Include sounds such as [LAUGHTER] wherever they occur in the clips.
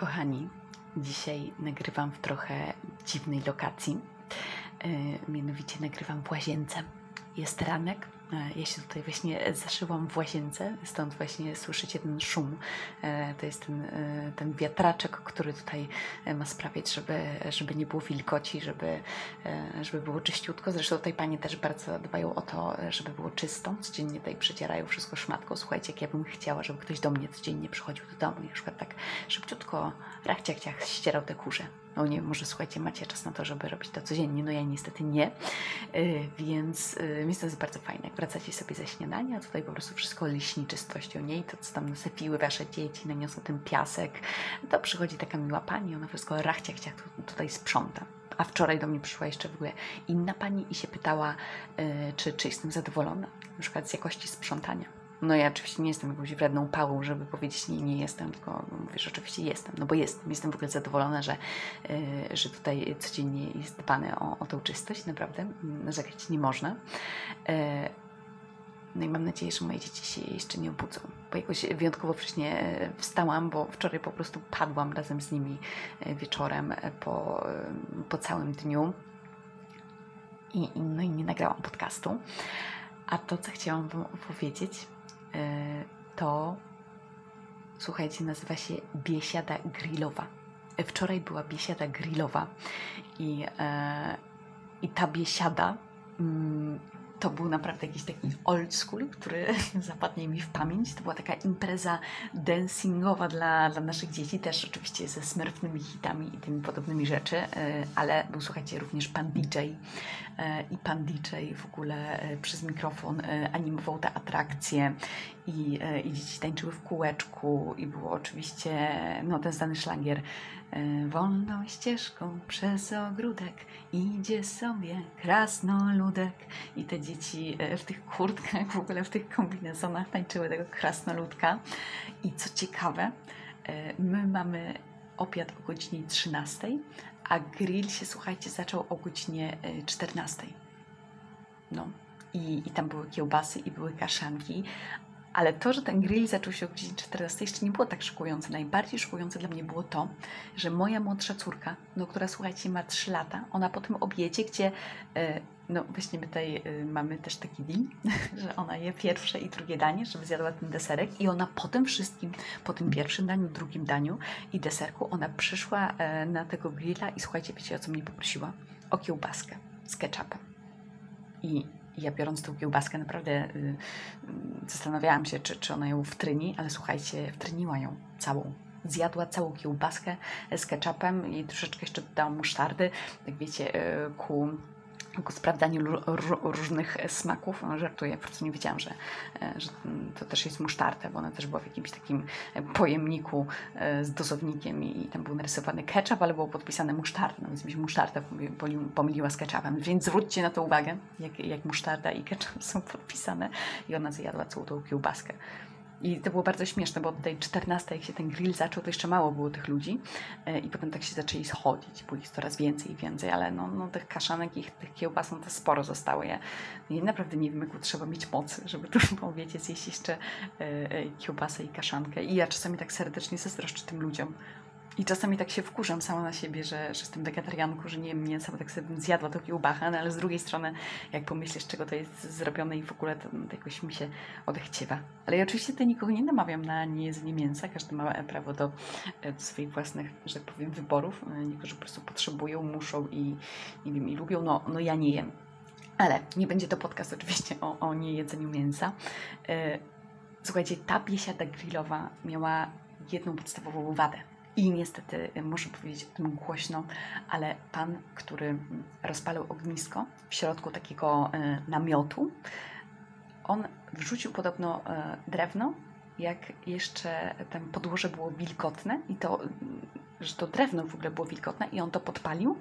Kochani, dzisiaj nagrywam w trochę dziwnej lokacji. Yy, mianowicie nagrywam w łazience. Jest ranek, ja się tutaj właśnie zaszyłam w łazience, stąd właśnie słyszycie ten szum. E, to jest ten, e, ten wiatraczek, który tutaj e, ma sprawiać, żeby, żeby nie było wilgoci, żeby, żeby było czyściutko. Zresztą tutaj panie też bardzo dbają o to, żeby było czysto. Codziennie tutaj przecierają wszystko szmatką. Słuchajcie, jak ja bym chciała, żeby ktoś do mnie codziennie przychodził do domu i na przykład tak szybciutko, rachciach, ciach ścierał te kurze. No nie, może słuchajcie, macie czas na to, żeby robić to codziennie. No ja niestety nie, więc, więc to jest bardzo fajne wracacie sobie ze śniadania, tutaj po prostu wszystko liśni czystością, nie? I to, co tam nasypiły wasze dzieci, naniosą ten piasek, to przychodzi taka miła pani, ona wszystko rachcia chciała tutaj sprząta. A wczoraj do mnie przyszła jeszcze w ogóle inna pani i się pytała, yy, czy, czy jestem zadowolona, na przykład z jakości sprzątania. No ja oczywiście nie jestem jakąś wredną pałą, żeby powiedzieć nie, nie jestem, tylko mówię, że oczywiście jestem, no bo jestem. Jestem w ogóle zadowolona, że, yy, że tutaj codziennie jest dbane o, o tą czystość, naprawdę narzekać nie można. Yy, no i mam nadzieję, że moje dzieci się jeszcze nie obudzą, bo jakoś wyjątkowo wcześnie e, wstałam, bo wczoraj po prostu padłam razem z nimi e, wieczorem e, po, po całym dniu i, no i nie nagrałam podcastu. A to, co chciałam Wam powiedzieć, to słuchajcie, nazywa się biesiada grillowa. Wczoraj była biesiada grillowa i, i ta biesiada mm, to był naprawdę jakiś taki old school, który [LAUGHS] zapadnie mi w pamięć. To była taka impreza dancingowa dla, dla naszych dzieci, też oczywiście ze smurfnymi hitami i tymi podobnymi rzeczy, e, ale był, słuchajcie, również pan DJ e, i pan DJ w ogóle e, przez mikrofon animował te atrakcje i, i dzieci tańczyły w kółeczku i było oczywiście no, ten znany szlagier Wolną ścieżką przez ogródek idzie sobie krasnoludek i te dzieci e, w tych kurtkach, w ogóle w tych kombinezonach tańczyły tego krasnoludka. I co ciekawe, e, my mamy obiad o godzinie 13, a grill się, słuchajcie, zaczął o godzinie 14. E, no. I, I tam były kiełbasy i były kaszanki, ale to, że ten grill zaczął się o godzinie 14, jeszcze nie było tak szokujące. Najbardziej szokujące dla mnie było to, że moja młodsza córka, no, która słuchajcie, ma 3 lata, ona po tym obiedzie, gdzie e, no właśnie my tutaj e, mamy też taki deal, [LAUGHS] że ona je pierwsze i drugie danie, żeby zjadła ten deserek i ona po tym wszystkim, po tym pierwszym daniu, drugim daniu i deserku, ona przyszła e, na tego grilla i słuchajcie, wiecie o co mnie poprosiła? O kiełbaskę z ketchupem. I ja biorąc tą kiełbaskę naprawdę y, zastanawiałam się, czy, czy ona ją wtryni, ale słuchajcie, wtryniła ją całą. Zjadła całą kiełbaskę z ketchupem i troszeczkę jeszcze dodałam musztardy, tak wiecie, y, ku ku sprawdzaniu różnych smaków. No, żartuję, po prostu nie wiedziałam, że, e, że to też jest musztarda, bo ona też była w jakimś takim pojemniku e, z dozownikiem i tam był narysowany ketchup, ale było podpisane musztarda, więc mi się musztarda pomyliła z ketchupem. Więc zwróćcie na to uwagę, jak, jak musztarda i ketchup są podpisane i ona zjadła całą tą kiełbaskę. I to było bardzo śmieszne, bo od tej 14, jak się ten grill zaczął, to jeszcze mało było tych ludzi e, i potem tak się zaczęli schodzić, było ich coraz więcej i więcej, ale no, no tych kaszanek i tych kiełbas, no to sporo zostało. Ja, ja naprawdę nie wiem, jaką trzeba mieć mocy, żeby tu, bo [LAUGHS] wiecie, zjeść jeszcze e, e, kiełbasę i kaszankę. I ja czasami tak serdecznie zazdroszczę tym ludziom, i czasami tak się wkurzam sama na siebie, że, że jestem wegetarianką, że nie mięsa, bo tak sobie bym zjadła tą kiełbachę, no ale z drugiej strony, jak pomyślisz, czego to jest zrobione i w ogóle, to, to jakoś mi się odechciewa. Ale ja oczywiście tutaj nikogo nie namawiam na niejedzenie mięsa, każdy ma prawo do, do swoich własnych, że tak powiem, wyborów. Niektórzy po prostu potrzebują, muszą i, nie wiem, i lubią. No, no ja nie jem. Ale nie będzie to podcast oczywiście o, o niejedzeniu mięsa. E, słuchajcie, ta biesiada grillowa miała jedną podstawową wadę i niestety y, muszę powiedzieć o tym głośno, ale pan, który rozpalał ognisko w środku takiego y, namiotu, on wrzucił podobno y, drewno, jak jeszcze tam podłoże było wilgotne i to, że to drewno w ogóle było wilgotne i on to podpalił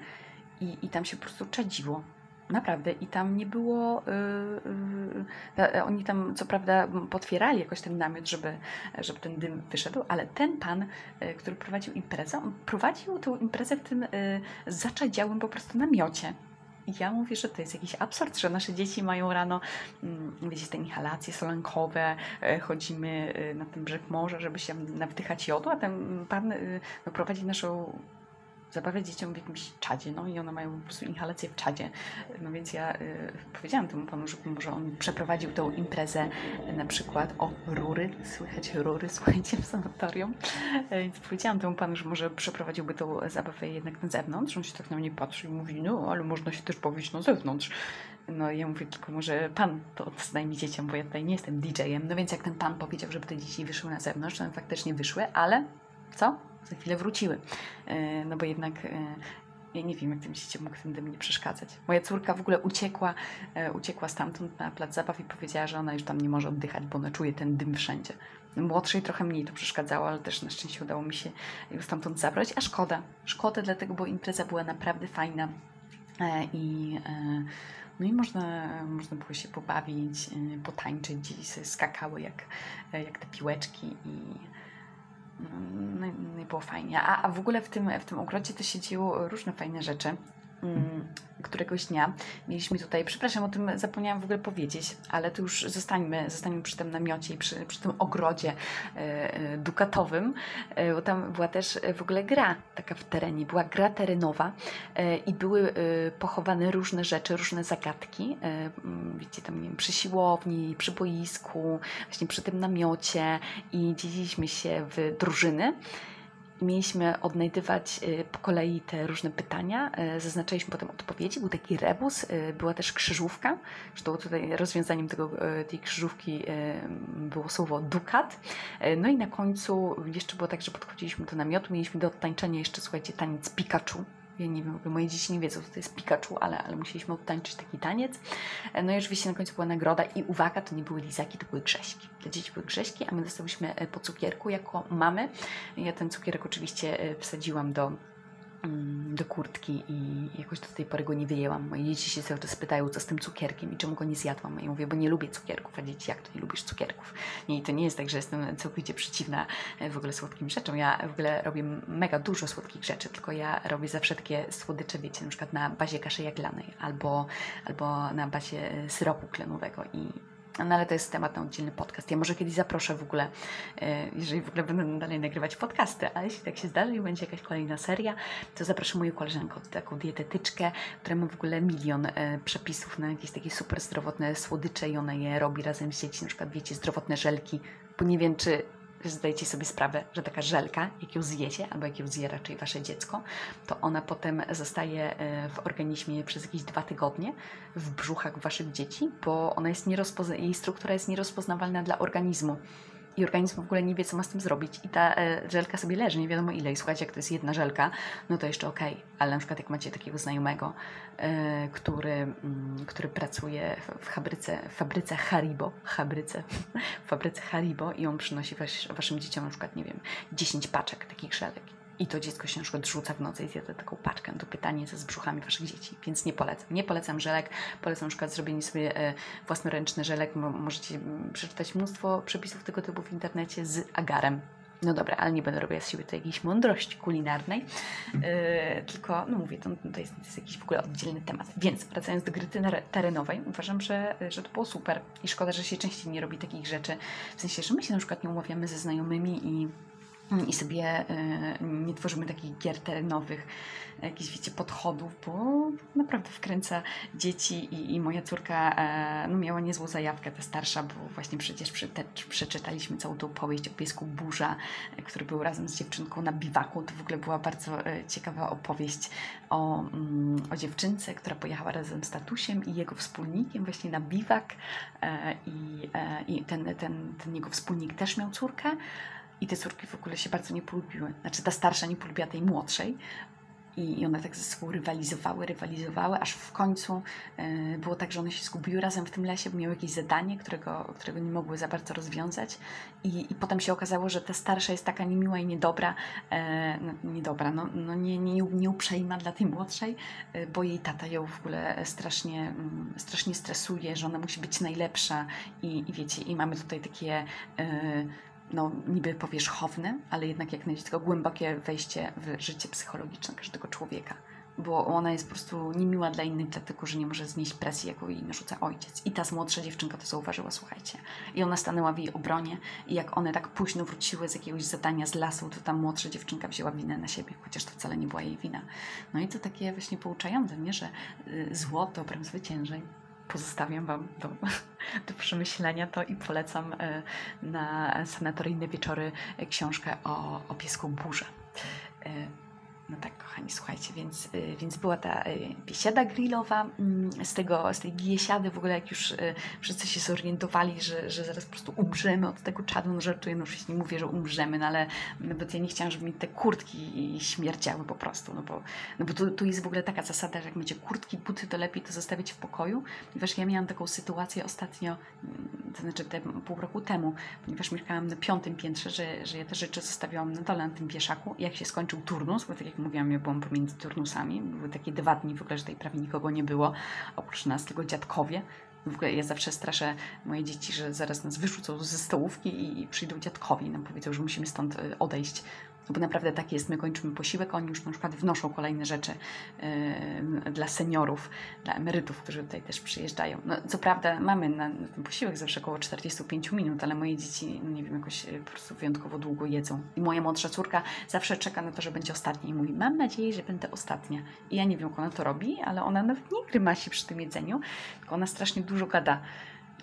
i, i tam się po prostu czadziło. Naprawdę. I tam nie było. Yy, yy, oni tam, co prawda, potwierali jakoś ten namiot, żeby, żeby ten dym wyszedł, ale ten pan, yy, który prowadził imprezę, on prowadził tę imprezę w tym zaczadziałym po prostu namiocie. I ja mówię, że to jest jakiś absurd, że nasze dzieci mają rano, mm, wiecie, te inhalacje solankowe, e, chodzimy e, na ten brzeg morza, żeby się nawdychać jodu, a ten pan no, prowadzi naszą zabawiać dzieciom w jakimś czadzie, no i one mają po prostu inhalację w czadzie. No więc ja y, powiedziałam temu panu, że może on przeprowadził tą imprezę y, na przykład o rury, słychać rury, [LAUGHS] słuchajcie, w sanatorium. Y, więc powiedziałam temu panu, że może przeprowadziłby tą zabawę jednak na zewnątrz. On się tak na mnie patrzy i mówi, no ale można się też bawić na zewnątrz. No ja mówię, tylko może pan to mi dzieciom, bo ja tutaj nie jestem DJ-em. No więc jak ten pan powiedział, żeby te dzieci wyszły na zewnątrz, to one faktycznie wyszły, ale co? Za chwilę wróciły. E, no bo jednak e, ja nie wiem, jak tym dzieciom mógł ten dym nie przeszkadzać. Moja córka w ogóle uciekła, e, uciekła stamtąd na plac zabaw i powiedziała, że ona już tam nie może oddychać, bo ona czuje ten dym wszędzie. Młodszej trochę mniej to przeszkadzało, ale też na szczęście udało mi się ją stamtąd zabrać. A szkoda. Szkoda dlatego, bo impreza była naprawdę fajna i no i można, można było się pobawić, potańczyć, sobie skakały jak, jak te piłeczki i no, no i było fajnie. A, a w ogóle w tym, w tym ogrodzie to się dzieło różne fajne rzeczy. Mm, któregoś dnia mieliśmy tutaj, przepraszam, o tym zapomniałam w ogóle powiedzieć, ale to już zostańmy, zostańmy przy tym namiocie i przy, przy tym ogrodzie e, e, dukatowym, e, bo tam była też w ogóle gra taka w terenie, była gra terenowa i były pochowane różne rzeczy, różne zagadki, wiecie, tam nie wiem, przy siłowni, przy boisku, właśnie przy tym namiocie i dzieliliśmy się w drużyny mieliśmy odnajdywać y, po kolei te różne pytania, y, zaznaczaliśmy potem odpowiedzi, był taki rebus, y, była też krzyżówka, zresztą tutaj rozwiązaniem tego, tej krzyżówki było słowo dukat. No i na końcu jeszcze było tak, że podchodziliśmy do namiotu, mieliśmy do odtańczenia jeszcze, słuchajcie, taniec Pikachu, ja nie wiem, moje dzieci nie wiedzą, co to jest Pikachu, ale, ale musieliśmy odtańczyć taki taniec. E, no i oczywiście na końcu była nagroda i uwaga, to nie były lizaki, to były grześki. Dla dzieci były grześki, a my dostałyśmy e, po cukierku jako mamy. Ja ten cukierek oczywiście e, wsadziłam do do kurtki i jakoś do tej pory go nie wyjęłam. Moje dzieci się cały czas pytają, co z tym cukierkiem i czemu go nie zjadłam. Ja mówię, bo nie lubię cukierków, a dzieci, jak to nie lubisz cukierków? Nie, i to nie jest tak, że jestem całkowicie przeciwna e, w ogóle słodkim rzeczom. Ja w ogóle robię mega dużo słodkich rzeczy, tylko ja robię zawsze takie słodycze, wiecie, na przykład na bazie kaszy jaglanej albo, albo na bazie syropu klenowego i no ale to jest temat na oddzielny podcast. Ja może kiedyś zaproszę w ogóle, e, jeżeli w ogóle będę dalej nagrywać podcasty, a jeśli tak się zdarzy i będzie jakaś kolejna seria, to zaproszę moją koleżankę, taką dietetyczkę, która ma w ogóle milion e, przepisów na jakieś takie super zdrowotne słodycze i ona je robi razem z dzieci, na przykład wiecie, zdrowotne żelki, bo nie wiem, czy zdajecie sobie sprawę, że taka żelka, jak ją zjecie, albo jak ją zje raczej wasze dziecko, to ona potem zostaje e, w organizmie przez jakieś dwa tygodnie w brzuchach waszych dzieci, bo ona jest nierozpozna- jej struktura jest nierozpoznawalna dla organizmu i organizm w ogóle nie wie, co ma z tym zrobić. I ta e, żelka sobie leży, nie wiadomo ile. I słuchajcie, jak to jest jedna żelka, no to jeszcze okej. Okay. Ale na przykład jak macie takiego znajomego, e, który, mm, który pracuje w fabryce, w fabryce Haribo, fabryce, [LAUGHS] w fabryce Haribo i on przynosi was, waszym dzieciom na przykład, nie wiem, 10 paczek takich żelek i to dziecko się na przykład rzuca w nocy i zjada taką paczkę, to pytanie co z brzuchami waszych dzieci, więc nie polecam. Nie polecam żelek, polecam na przykład zrobienie sobie e, własnoręczny żelek. Możecie mm, przeczytać mnóstwo przepisów tego typu w internecie z agarem. No dobra, ale nie będę robiła z siebie tutaj jakiejś mądrości kulinarnej, yy, tylko, no mówię, to, to, jest, to jest jakiś w ogóle oddzielny temat. Więc wracając do gry terenowej, uważam, że, że to było super i szkoda, że się częściej nie robi takich rzeczy. W sensie, że my się na przykład nie umawiamy ze znajomymi i i sobie e, nie tworzymy takich gier terenowych, jakichś, wiecie, podchodów, bo naprawdę wkręca dzieci i, i moja córka e, no, miała niezłą zajawkę, ta starsza, bo właśnie przecież przeczytaliśmy całą tą powieść o piesku Burza, e, który był razem z dziewczynką na biwaku. To w ogóle była bardzo ciekawa opowieść o, mm, o dziewczynce, która pojechała razem z tatusiem i jego wspólnikiem właśnie na biwak i, i ten, ten, ten jego wspólnik też miał córkę, i te córki w ogóle się bardzo nie polubiły. Znaczy ta starsza nie polubiła tej młodszej. I, one tak ze sobą rywalizowały, rywalizowały, aż w końcu y, było tak, że one się zgubiły razem w tym lesie, bo miały jakieś zadanie, którego, którego nie mogły za bardzo rozwiązać. I, i potem się okazało, że ta starsza jest taka niemiła i niedobra, e, no, niedobra, no, no nie, nie, nie uprzejma dla tej młodszej, e, bo jej tata ją w ogóle strasznie, mm, strasznie stresuje, że ona musi być najlepsza. I, i wiecie, i mamy tutaj takie no, niby powierzchowne, ale jednak jak na dziecko głębokie wejście w życie psychologiczne każdego człowieka. bo ona jest po prostu niemiła dla innych, dlatego że nie może znieść presji, jaką jej narzuca ojciec. I ta młodsza dziewczynka to zauważyła, słuchajcie. I ona stanęła w jej obronie i jak one tak późno wróciły z jakiegoś zadania z lasu, to ta młodsza dziewczynka wzięła winę na siebie, chociaż to wcale nie była jej wina. No i to takie właśnie pouczające, nie? że y, zło dobrem zwycięży pozostawiam Wam do, [LAUGHS] do przemyślenia to i polecam y, na sanatoryjne wieczory książkę o, o piesku Burze. No tak, kochani, słuchajcie, więc, y, więc była ta y, biesiada grillowa. Mm, z, tego, z tej biesiady w ogóle, jak już y, wszyscy się zorientowali, że, że zaraz po prostu umrzemy od tego czadu, no żartuję, no już nie mówię, że umrzemy, no ale no bo ja nie chciałam, żeby mi te kurtki śmierdziały po prostu, no bo, no bo tu, tu jest w ogóle taka zasada, że jak macie kurtki, buty, to lepiej to zostawić w pokoju, ponieważ ja miałam taką sytuację ostatnio, mm, to znaczy te pół roku temu, ponieważ mieszkałam na piątym piętrze, że, że ja te rzeczy zostawiłam na dole na tym pieszaku jak się skończył turnus, bo tak jak mówiłam, ja byłam pomiędzy turnusami. Były takie dwa dni w ogóle, że tutaj prawie nikogo nie było, oprócz nas tylko dziadkowie. W ogóle ja zawsze straszę moje dzieci, że zaraz nas wyrzucą ze stołówki i przyjdą dziadkowie i nam powiedzą, że musimy stąd y, odejść, bo naprawdę tak jest, my kończymy posiłek, oni już na przykład wnoszą kolejne rzeczy yy, dla seniorów, dla emerytów, którzy tutaj też przyjeżdżają. No, co prawda mamy na, na ten posiłek zawsze około 45 minut, ale moje dzieci, no nie wiem, jakoś yy, po prostu wyjątkowo długo jedzą. I moja młodsza córka zawsze czeka na to, że będzie ostatnia i mówi, mam nadzieję, że będę ostatnia. I ja nie wiem, jak ona to robi, ale ona nawet nie gryma się przy tym jedzeniu, tylko ona strasznie dużo gada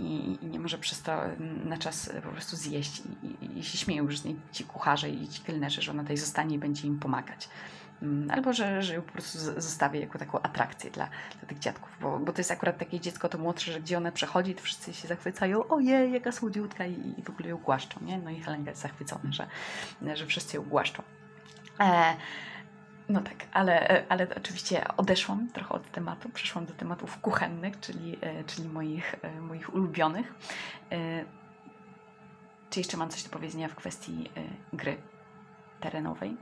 i, nie może przez to na czas po prostu zjeść. I, i, i się śmieją już z niej ci kucharze i ci kelnerzy, że ona tutaj zostanie i będzie im pomagać. Mm, albo że, że ją po prostu zostawię jako taką atrakcję dla, dla tych dziadków, bo, bo to jest akurat takie dziecko to młodsze, że gdzie ona przechodzi, to wszyscy się zachwycają, ojej, jaka słodziutka i, i w ogóle ją głaszczą, nie? No i Helenka jest zachwycona, że, że wszyscy ją głaszczą. E, no tak, ale, ale oczywiście odeszłam trochę od tematu, przeszłam do tematów kuchennych, czyli, e, czyli moich, e, moich ulubionych. E, czy jeszcze mam coś do powiedzenia w kwestii gry terenowej?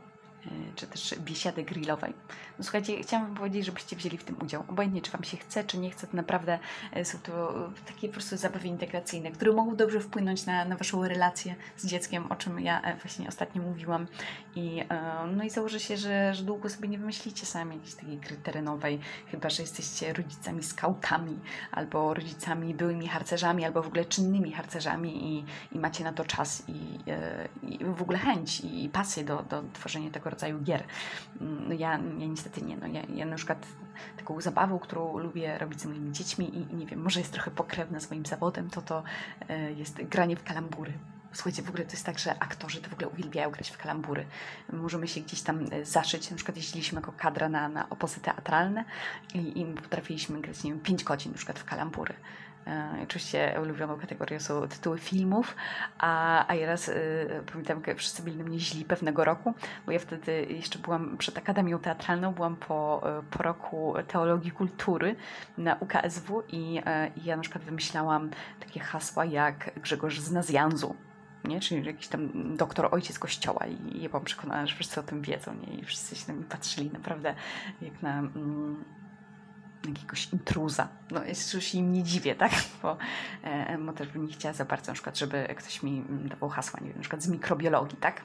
Y, czy też biesiady grillowej. No słuchajcie, chciałam powiedzieć, żebyście wzięli w tym udział. Obojętnie, czy Wam się chce, czy nie chce, to naprawdę y, są to takie po prostu zabawy integracyjne, które mogą dobrze wpłynąć na, na Waszą relację z dzieckiem, o czym ja e, właśnie ostatnio mówiłam. I, e, no i założę się, że, że długo sobie nie wymyślicie sami jakiejś takiej gry terenowej, chyba, że jesteście rodzicami skautami, albo rodzicami byłymi harcerzami, albo w ogóle czynnymi harcerzami i, i macie na to czas i, e, i w ogóle chęć i pasję do, do tworzenia tego rodzaju gier. Mm, ja, ja niestety nie. No ja, ja na przykład taką zabawą, którą lubię robić z moimi dziećmi i, i nie wiem, może jest trochę pokrewna z moim zawodem, to to e, jest granie w kalambury. Słuchajcie, w ogóle to jest tak, że aktorzy to w ogóle uwielbiają grać w kalambury. Możemy się gdzieś tam e, zaszyć. Na przykład jeździliśmy jako kadra na, na obozy teatralne i, i potrafiliśmy grać, nie wiem, pięć godzin na przykład w kalambury. E, oczywiście ulubioną kategorią są tytuły filmów, a, a ja raz y, pamiętam, jak wszyscy byli na mnie źli pewnego roku, bo ja wtedy jeszcze byłam przed Akademią Teatralną, byłam po, po roku Teologii Kultury na UKSW i, y, i ja na przykład wymyślałam takie hasła jak Grzegorz z Nazjanzu, nie? czyli jakiś tam doktor, ojciec kościoła i ja byłam przekonana, że wszyscy o tym wiedzą nie? i wszyscy się na mnie patrzyli naprawdę jak na... Mm, jakiegoś intruza. No, już im nie dziwię, tak? [LAUGHS] Bo, e, bo też bym nie chciała za bardzo, na przykład, żeby ktoś mi dawał hasła, nie wiem, na przykład z mikrobiologii, tak?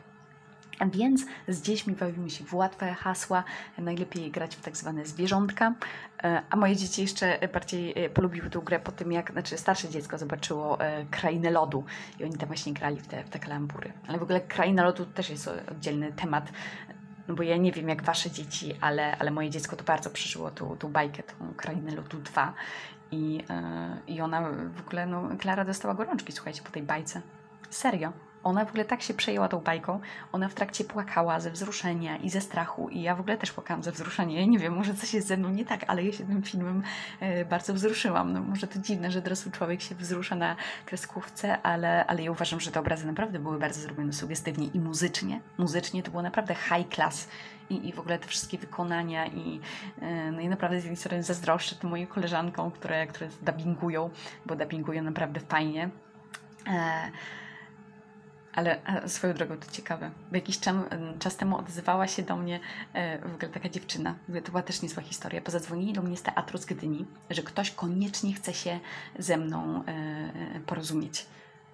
Więc z dziećmi bawimy się w łatwe hasła, najlepiej grać w tak zwane zwierzątka, e, a moje dzieci jeszcze bardziej e, polubiły tę grę po tym, jak, znaczy starsze dziecko zobaczyło e, Krainę Lodu i oni tam właśnie grali w te, w te kalambury. Ale w ogóle Kraina Lodu też jest oddzielny temat, no bo ja nie wiem jak wasze dzieci, ale, ale moje dziecko to bardzo przeżyło tą, tą bajkę, tą Krainę Lodu 2 i, yy, i ona w ogóle, no Klara dostała gorączki, słuchajcie, po tej bajce. Serio. Ona w ogóle tak się przejęła tą bajką, ona w trakcie płakała ze wzruszenia i ze strachu i ja w ogóle też płakałam ze wzruszenia. Ja nie wiem, może coś jest ze mną nie tak, ale ja się tym filmem e, bardzo wzruszyłam. No, może to dziwne, że dorosły człowiek się wzrusza na kreskówce, ale, ale ja uważam, że te obrazy naprawdę były bardzo zrobione sugestywnie i muzycznie. Muzycznie to było naprawdę high class i, i w ogóle te wszystkie wykonania i, e, no i naprawdę z jednej strony zazdroszczę tym moim koleżankom, które, które dubbingują, bo dubbingują naprawdę fajnie. E, ale swoją drogą to ciekawe, bo jakiś czas, czas temu odzywała się do mnie e, w ogóle taka dziewczyna. To była też niezła historia. Pozadzwonili do mnie z teatru z Gdyni, że ktoś koniecznie chce się ze mną e, porozumieć.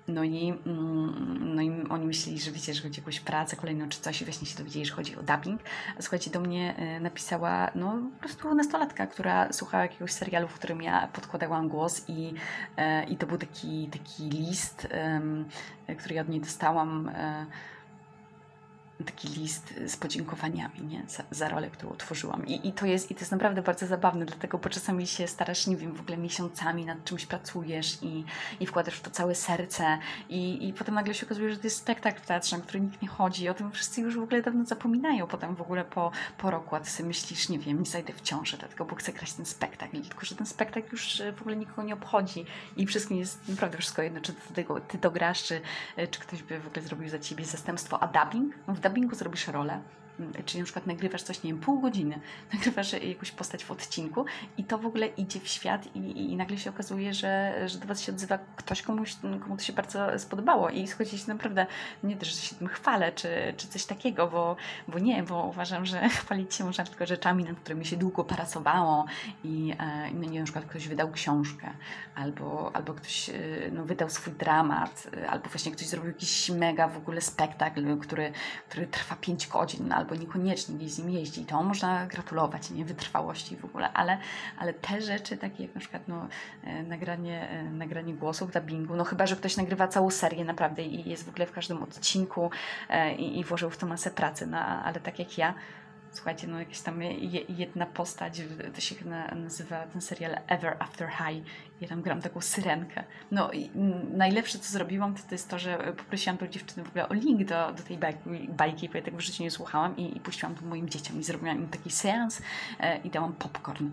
No i, mm, no i oni myśleli, że wiecie, że chodzi o jakąś pracę kolejną czy coś i właśnie się dowiedzieli, że chodzi o dubbing. A słuchajcie, do mnie e, napisała no po prostu nastolatka, która słuchała jakiegoś serialu, w którym ja podkładałam głos i, e, i to był taki, taki list, który ja od niej dostałam taki list z podziękowaniami nie? Za, za rolę, którą utworzyłam. I, I, to jest, I to jest naprawdę bardzo zabawne, dlatego bo czasami się starasz, nie wiem, w ogóle miesiącami nad czymś pracujesz i, i wkładasz w to całe serce i, i potem nagle się okazuje, że to jest spektakl w teatrze, na który nikt nie chodzi. O tym wszyscy już w ogóle dawno zapominają potem w ogóle po, po roku, a ty sobie myślisz, nie wiem, nie zajdę w ciążę, dlatego bo chcę grać ten spektakl. Tylko, że ten spektakl już w ogóle nikogo nie obchodzi i wszystko jest naprawdę wszystko jedno, czy ty, tego, ty to grasz, czy, czy ktoś by w ogóle zrobił za ciebie zastępstwo, a dubbing? No, w dubbingu zrobisz rolę, czyli na przykład nagrywasz coś, nie wiem, pół godziny, [LAUGHS] nagrywasz jakąś postać w odcinku i to w ogóle idzie w świat i, i nagle się okazuje, że, że do Was się odzywa ktoś, komuś, komu to się bardzo spodobało. I słuchajcie, się naprawdę, nie też, że się tym chwalę, czy, czy coś takiego, bo, bo nie, bo uważam, że [LAUGHS] chwalić się można tylko rzeczami, nad którymi się długo pracowało i e, no nie, na przykład ktoś wydał książkę, albo, albo ktoś e, no, wydał swój dramat, e, albo właśnie ktoś zrobił jakiś mega w ogóle spektakl, który, który trwa 5 godzin, albo niekoniecznie gdzieś z nim jeździ, to można gratulować, nie? Wytrwałości w ogóle, ale, ale te rzeczy, takie jak na przykład no, e, nagranie, e, nagranie głosów, dubbingu, no chyba, że ktoś nagrywa całą serię naprawdę i jest w ogóle w każdym odcinku e, i, i włożył w to masę pracy, no, ale tak jak ja, słuchajcie, no jakaś tam jedna postać, to się nazywa ten serial Ever After High. Ja tam gram taką syrenkę. No i najlepsze, co zrobiłam, to, to jest to, że poprosiłam tą dziewczynę w ogóle o link do, do tej bajki, bajki, bo ja tego w życiu nie słuchałam i, i puściłam to moim dzieciom i zrobiłam im taki seans e, i dałam popcorn.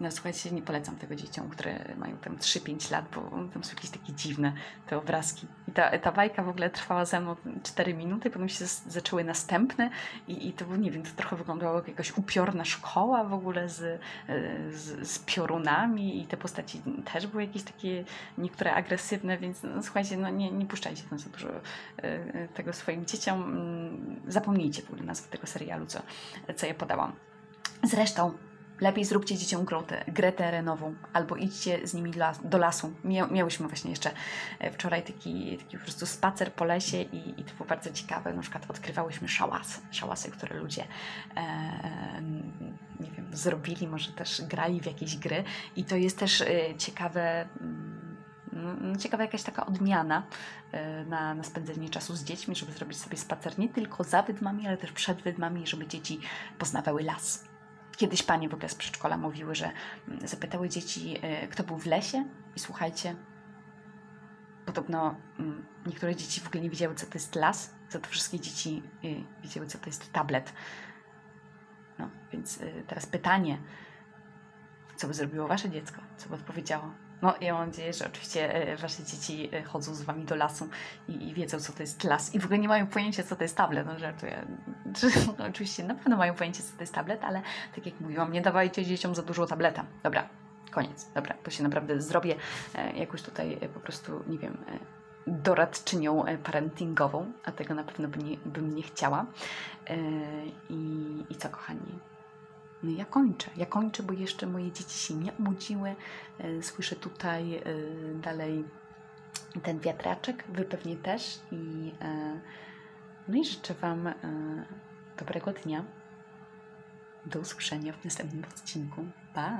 No słuchajcie, nie polecam tego dzieciom, które mają tam 3-5 lat, bo tam są jakieś takie dziwne te obrazki. I ta, ta bajka w ogóle trwała ze mną 4 minuty, potem się zaczęły następne i, i to, nie wiem, to trochę wyglądało jak jakaś upiorna szkoła w ogóle z, z, z piorunami i te postaci też były jakieś takie niektóre agresywne, więc no, słuchajcie, no nie, nie puszczajcie tam za dużo e, tego swoim dzieciom. Mm, zapomnijcie w ogóle nazwy tego serialu, co, co ja podałam. Zresztą Lepiej zróbcie dzieciom grotę, grę terenową albo idźcie z nimi do lasu. Miałyśmy właśnie jeszcze e, wczoraj taki, taki po prostu spacer po lesie i, i to było bardzo ciekawe. Na przykład odkrywałyśmy szałasy, szałasy, które ludzie e, nie wiem, zrobili, może też grali w jakieś gry i to jest też e, ciekawe mm, no, ciekawa jakaś taka odmiana e, na, na spędzenie czasu z dziećmi, żeby zrobić sobie spacer nie tylko za wydmami, ale też przed wydmami, żeby dzieci poznawały las. Kiedyś panie w ogóle z przedszkola mówiły, że mm, zapytały dzieci, e, kto był w lesie i słuchajcie, podobno mm, niektóre dzieci w ogóle nie wiedziały, co to jest las, za to wszystkie dzieci e, wiedziały, co to jest tablet. No, więc e, teraz pytanie, co by zrobiło wasze dziecko? Co by odpowiedziało? No, ja mam nadzieję, że oczywiście e, wasze dzieci e, chodzą z wami do lasu i, i, wiedzą, co to jest las i w ogóle nie mają pojęcia, co to jest tablet. No, żartuję. [LAUGHS] Oczywiście na pewno mają pojęcie, co to jest tablet, ale tak jak mówiłam, nie dawajcie dzieciom za dużo tableta. Dobra, koniec. Dobra, to się naprawdę zrobię e, jakoś tutaj po prostu, nie wiem, doradczynią parentingową, a tego na pewno by nie, bym nie chciała. I, I co, kochani? No ja kończę. Ja kończę, bo jeszcze moje dzieci się nie obudziły. E, słyszę tutaj e, dalej ten wiatraczek, wy pewnie też. I, e, no i życzę Wam dobrego dnia. Do usłyszenia w następnym odcinku. Pa!